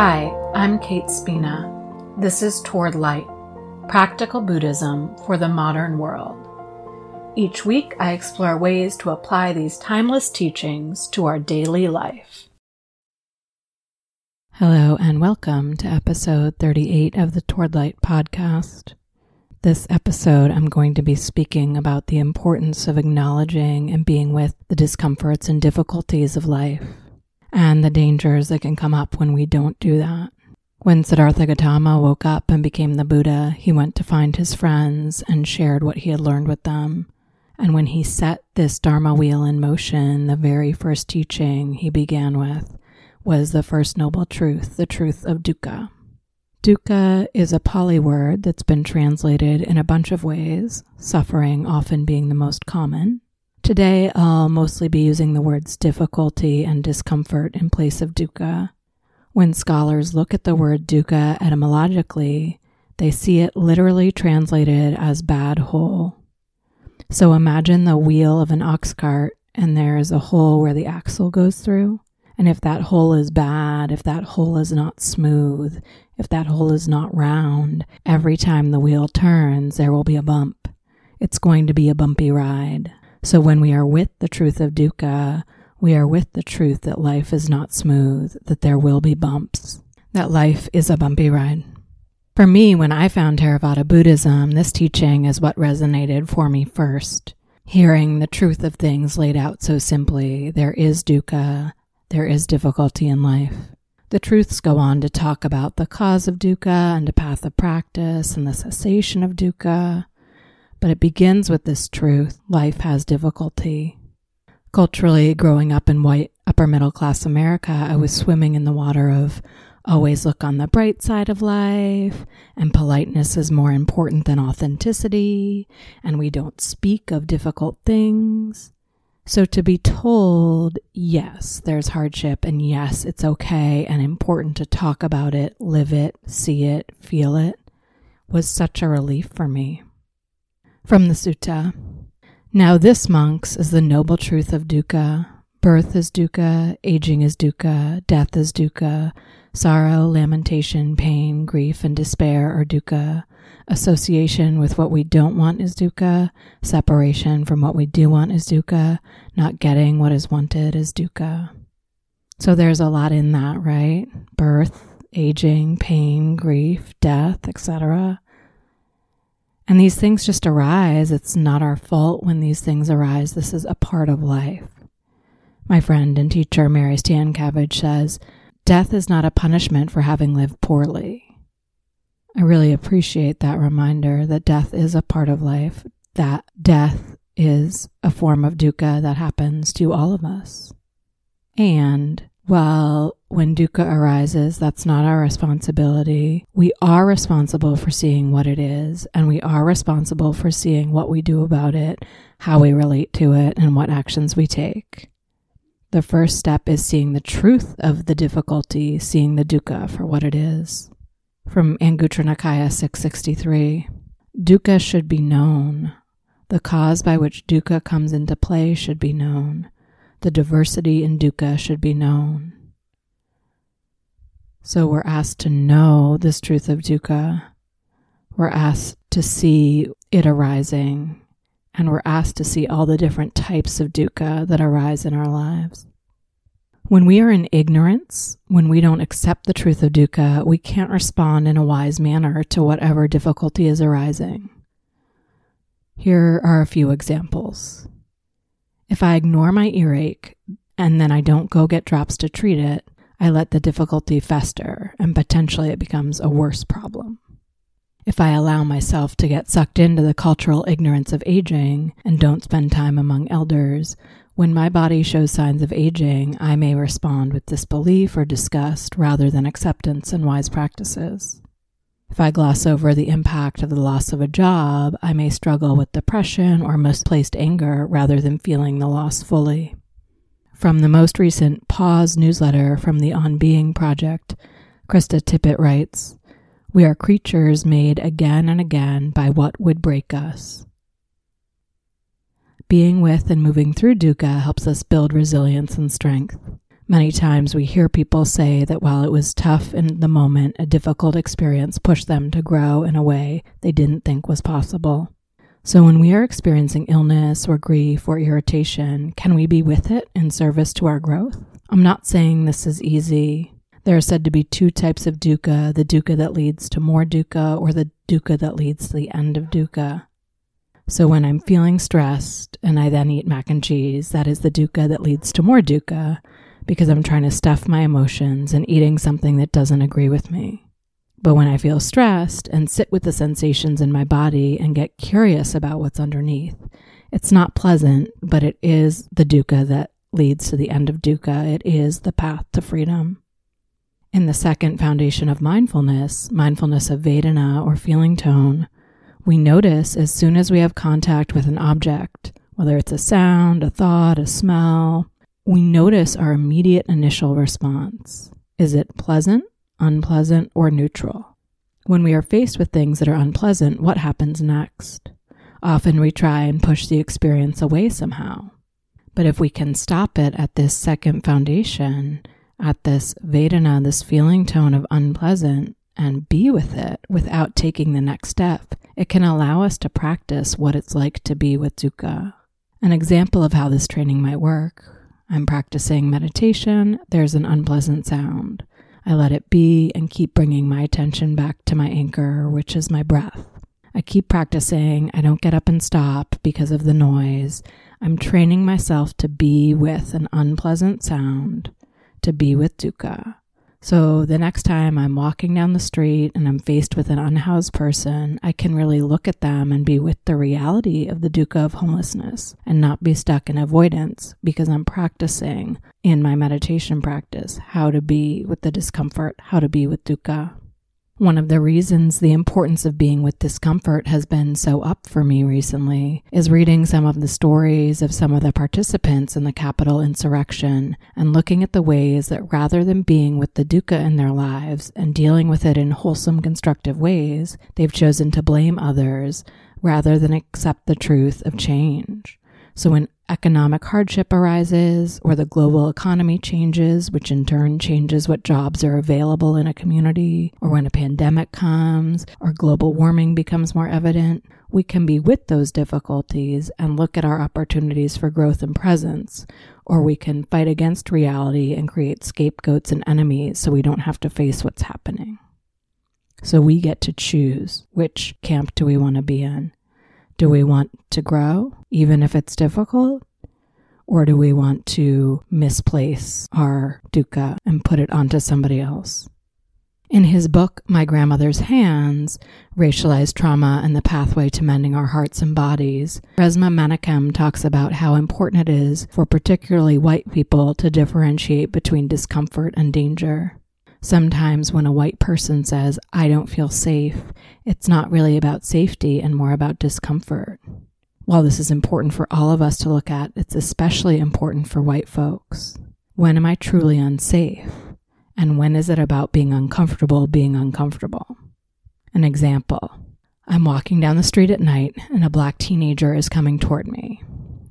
Hi, I'm Kate Spina. This is Toward Light Practical Buddhism for the Modern World. Each week, I explore ways to apply these timeless teachings to our daily life. Hello, and welcome to episode 38 of the Toward Light podcast. This episode, I'm going to be speaking about the importance of acknowledging and being with the discomforts and difficulties of life and the dangers that can come up when we don't do that. When Siddhartha Gautama woke up and became the Buddha, he went to find his friends and shared what he had learned with them. And when he set this Dharma wheel in motion, the very first teaching he began with was the first noble truth, the truth of dukkha. Dukkha is a Pali word that's been translated in a bunch of ways, suffering often being the most common. Today, I'll mostly be using the words difficulty and discomfort in place of dukkha. When scholars look at the word dukkha etymologically, they see it literally translated as bad hole. So imagine the wheel of an ox cart and there is a hole where the axle goes through. And if that hole is bad, if that hole is not smooth, if that hole is not round, every time the wheel turns, there will be a bump. It's going to be a bumpy ride. So when we are with the truth of dukkha, we are with the truth that life is not smooth, that there will be bumps, that life is a bumpy ride. For me, when I found Theravada Buddhism, this teaching is what resonated for me first. Hearing the truth of things laid out so simply, there is dukkha, there is difficulty in life. The truths go on to talk about the cause of dukkha and a path of practice and the cessation of dukkha. But it begins with this truth life has difficulty. Culturally, growing up in white upper middle class America, I was swimming in the water of always look on the bright side of life, and politeness is more important than authenticity, and we don't speak of difficult things. So to be told, yes, there's hardship, and yes, it's okay and important to talk about it, live it, see it, feel it, was such a relief for me. From the Sutta Now, this, monks, is the noble truth of dukkha. Birth is dukkha, aging is dukkha, death is dukkha, sorrow, lamentation, pain, grief, and despair are dukkha. Association with what we don't want is dukkha. Separation from what we do want is dukkha. Not getting what is wanted is dukkha. So there's a lot in that, right? Birth, aging, pain, grief, death, etc. And these things just arise. It's not our fault when these things arise. This is a part of life. My friend and teacher Mary Stancavage says, Death is not a punishment for having lived poorly. I really appreciate that reminder that death is a part of life, that death is a form of dukkha that happens to all of us. And while when dukkha arises, that's not our responsibility. We are responsible for seeing what it is, and we are responsible for seeing what we do about it, how we relate to it, and what actions we take. The first step is seeing the truth of the difficulty, seeing the dukkha for what it is. From Anguttara Nikaya 663 Dukkha should be known. The cause by which dukkha comes into play should be known. The diversity in dukkha should be known. So we're asked to know this truth of dukkha. We're asked to see it arising, and we're asked to see all the different types of dukkha that arise in our lives. When we are in ignorance, when we don't accept the truth of dukkha, we can't respond in a wise manner to whatever difficulty is arising. Here are a few examples. If I ignore my earache and then I don't go get drops to treat it, I let the difficulty fester and potentially it becomes a worse problem. If I allow myself to get sucked into the cultural ignorance of aging and don't spend time among elders, when my body shows signs of aging, I may respond with disbelief or disgust rather than acceptance and wise practices. If I gloss over the impact of the loss of a job, I may struggle with depression or misplaced anger rather than feeling the loss fully. From the most recent Pause newsletter from the On Being Project, Krista Tippett writes We are creatures made again and again by what would break us. Being with and moving through dukkha helps us build resilience and strength. Many times we hear people say that while it was tough in the moment, a difficult experience pushed them to grow in a way they didn't think was possible. So when we are experiencing illness or grief or irritation, can we be with it in service to our growth? I'm not saying this is easy. There are said to be two types of dukkha the dukkha that leads to more dukkha, or the dukkha that leads to the end of dukkha. So when I'm feeling stressed and I then eat mac and cheese, that is the dukkha that leads to more dukkha because I'm trying to stuff my emotions and eating something that doesn't agree with me. But when I feel stressed and sit with the sensations in my body and get curious about what's underneath, it's not pleasant, but it is the dukkha that leads to the end of dukkha. It is the path to freedom. In the second foundation of mindfulness, mindfulness of Vedana or feeling tone, we notice as soon as we have contact with an object, whether it's a sound, a thought, a smell, we notice our immediate initial response. Is it pleasant, unpleasant, or neutral? When we are faced with things that are unpleasant, what happens next? Often we try and push the experience away somehow. But if we can stop it at this second foundation, at this Vedana, this feeling tone of unpleasant, and be with it without taking the next step, it can allow us to practice what it's like to be with dukkha. An example of how this training might work I'm practicing meditation, there's an unpleasant sound. I let it be and keep bringing my attention back to my anchor, which is my breath. I keep practicing. I don't get up and stop because of the noise. I'm training myself to be with an unpleasant sound, to be with dukkha. So the next time I'm walking down the street and I'm faced with an unhoused person, I can really look at them and be with the reality of the dukkha of homelessness and not be stuck in avoidance because I'm practicing in my meditation practice how to be with the discomfort, how to be with dukkha. One of the reasons the importance of being with discomfort has been so up for me recently is reading some of the stories of some of the participants in the Capitol insurrection and looking at the ways that rather than being with the dukkha in their lives and dealing with it in wholesome, constructive ways, they've chosen to blame others rather than accept the truth of change. So when economic hardship arises or the global economy changes, which in turn changes what jobs are available in a community, or when a pandemic comes or global warming becomes more evident, we can be with those difficulties and look at our opportunities for growth and presence, or we can fight against reality and create scapegoats and enemies so we don't have to face what's happening. So we get to choose which camp do we want to be in. Do we want to grow, even if it's difficult? Or do we want to misplace our dukkha and put it onto somebody else? In his book, My Grandmother's Hands Racialized Trauma and the Pathway to Mending Our Hearts and Bodies, Resmaa Menakem talks about how important it is for particularly white people to differentiate between discomfort and danger. Sometimes when a white person says, I don't feel safe, it's not really about safety and more about discomfort. While this is important for all of us to look at, it's especially important for white folks. When am I truly unsafe? And when is it about being uncomfortable being uncomfortable? An example I'm walking down the street at night and a black teenager is coming toward me.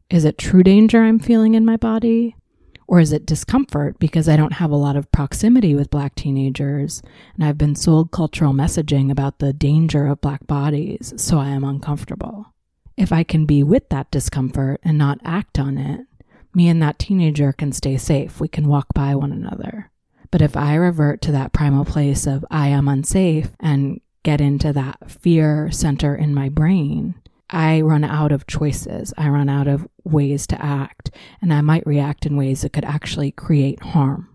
Is it true danger I'm feeling in my body? Or is it discomfort because I don't have a lot of proximity with black teenagers and I've been sold cultural messaging about the danger of black bodies, so I am uncomfortable? If I can be with that discomfort and not act on it, me and that teenager can stay safe. We can walk by one another. But if I revert to that primal place of I am unsafe and get into that fear center in my brain, I run out of choices. I run out of ways to act, and I might react in ways that could actually create harm.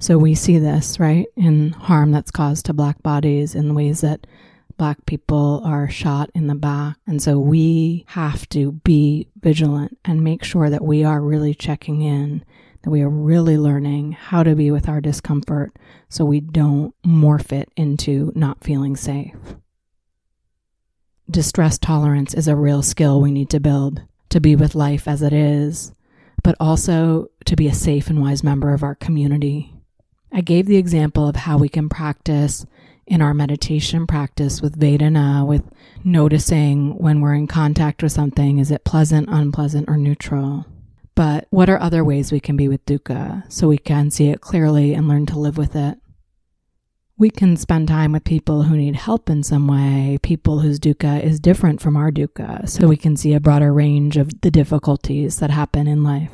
So we see this, right, in harm that's caused to black bodies in ways that black people are shot in the back. And so we have to be vigilant and make sure that we are really checking in, that we are really learning how to be with our discomfort so we don't morph it into not feeling safe distress tolerance is a real skill we need to build to be with life as it is, but also to be a safe and wise member of our community. I gave the example of how we can practice in our meditation practice with Vedana, with noticing when we're in contact with something, is it pleasant, unpleasant, or neutral? but what are other ways we can be with dukkha so we can see it clearly and learn to live with it? We can spend time with people who need help in some way, people whose dukkha is different from our dukkha, so we can see a broader range of the difficulties that happen in life.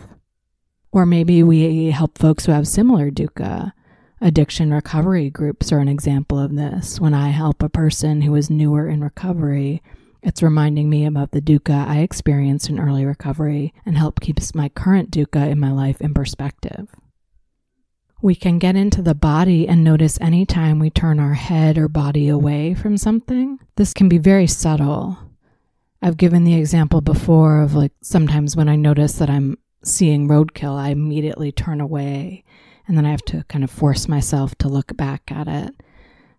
Or maybe we help folks who have similar dukkha. Addiction recovery groups are an example of this. When I help a person who is newer in recovery, it's reminding me about the dukkha I experienced in early recovery and help keeps my current dukkha in my life in perspective. We can get into the body and notice anytime we turn our head or body away from something. This can be very subtle. I've given the example before of like sometimes when I notice that I'm seeing roadkill, I immediately turn away and then I have to kind of force myself to look back at it.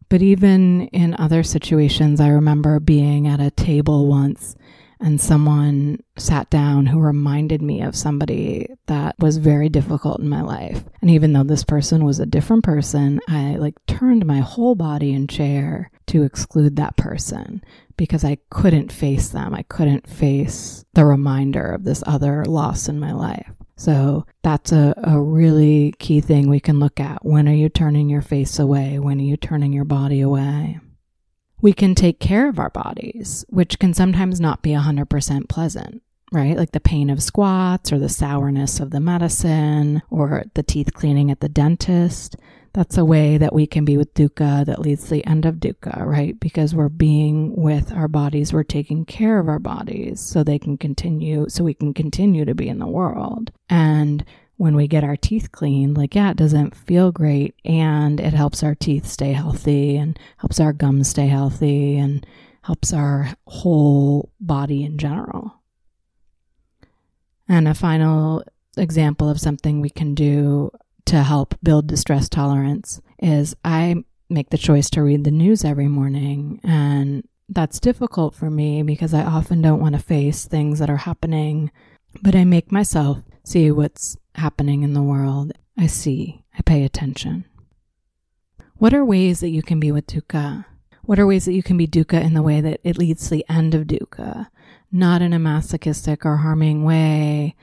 But even in other situations, I remember being at a table once and someone sat down who reminded me of somebody that was very difficult in my life. And even though this person was a different person, I like turned my whole body and chair to exclude that person because I couldn't face them. I couldn't face the reminder of this other loss in my life. So that's a, a really key thing we can look at. When are you turning your face away? When are you turning your body away? We can take care of our bodies, which can sometimes not be 100% pleasant, right? Like the pain of squats or the sourness of the medicine or the teeth cleaning at the dentist. That's a way that we can be with dukkha that leads to the end of dukkha, right? Because we're being with our bodies, we're taking care of our bodies so they can continue, so we can continue to be in the world. And when we get our teeth cleaned, like, yeah, it doesn't feel great. And it helps our teeth stay healthy and helps our gums stay healthy and helps our whole body in general. And a final example of something we can do to help build distress tolerance is I make the choice to read the news every morning. And that's difficult for me because I often don't want to face things that are happening, but I make myself see what's happening in the world. I see, I pay attention. What are ways that you can be with dukkha? What are ways that you can be dukkha in the way that it leads to the end of dukkha? Not in a masochistic or harming way,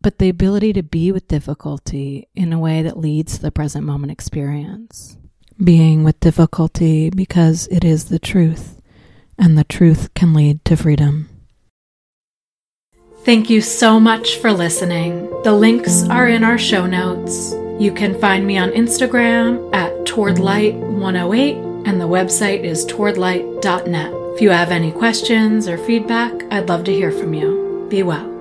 but the ability to be with difficulty in a way that leads to the present moment experience. Being with difficulty because it is the truth, and the truth can lead to freedom. Thank you so much for listening. The links are in our show notes. You can find me on Instagram at towardlight108 and the website is towardlight.net. If you have any questions or feedback, I'd love to hear from you. Be well.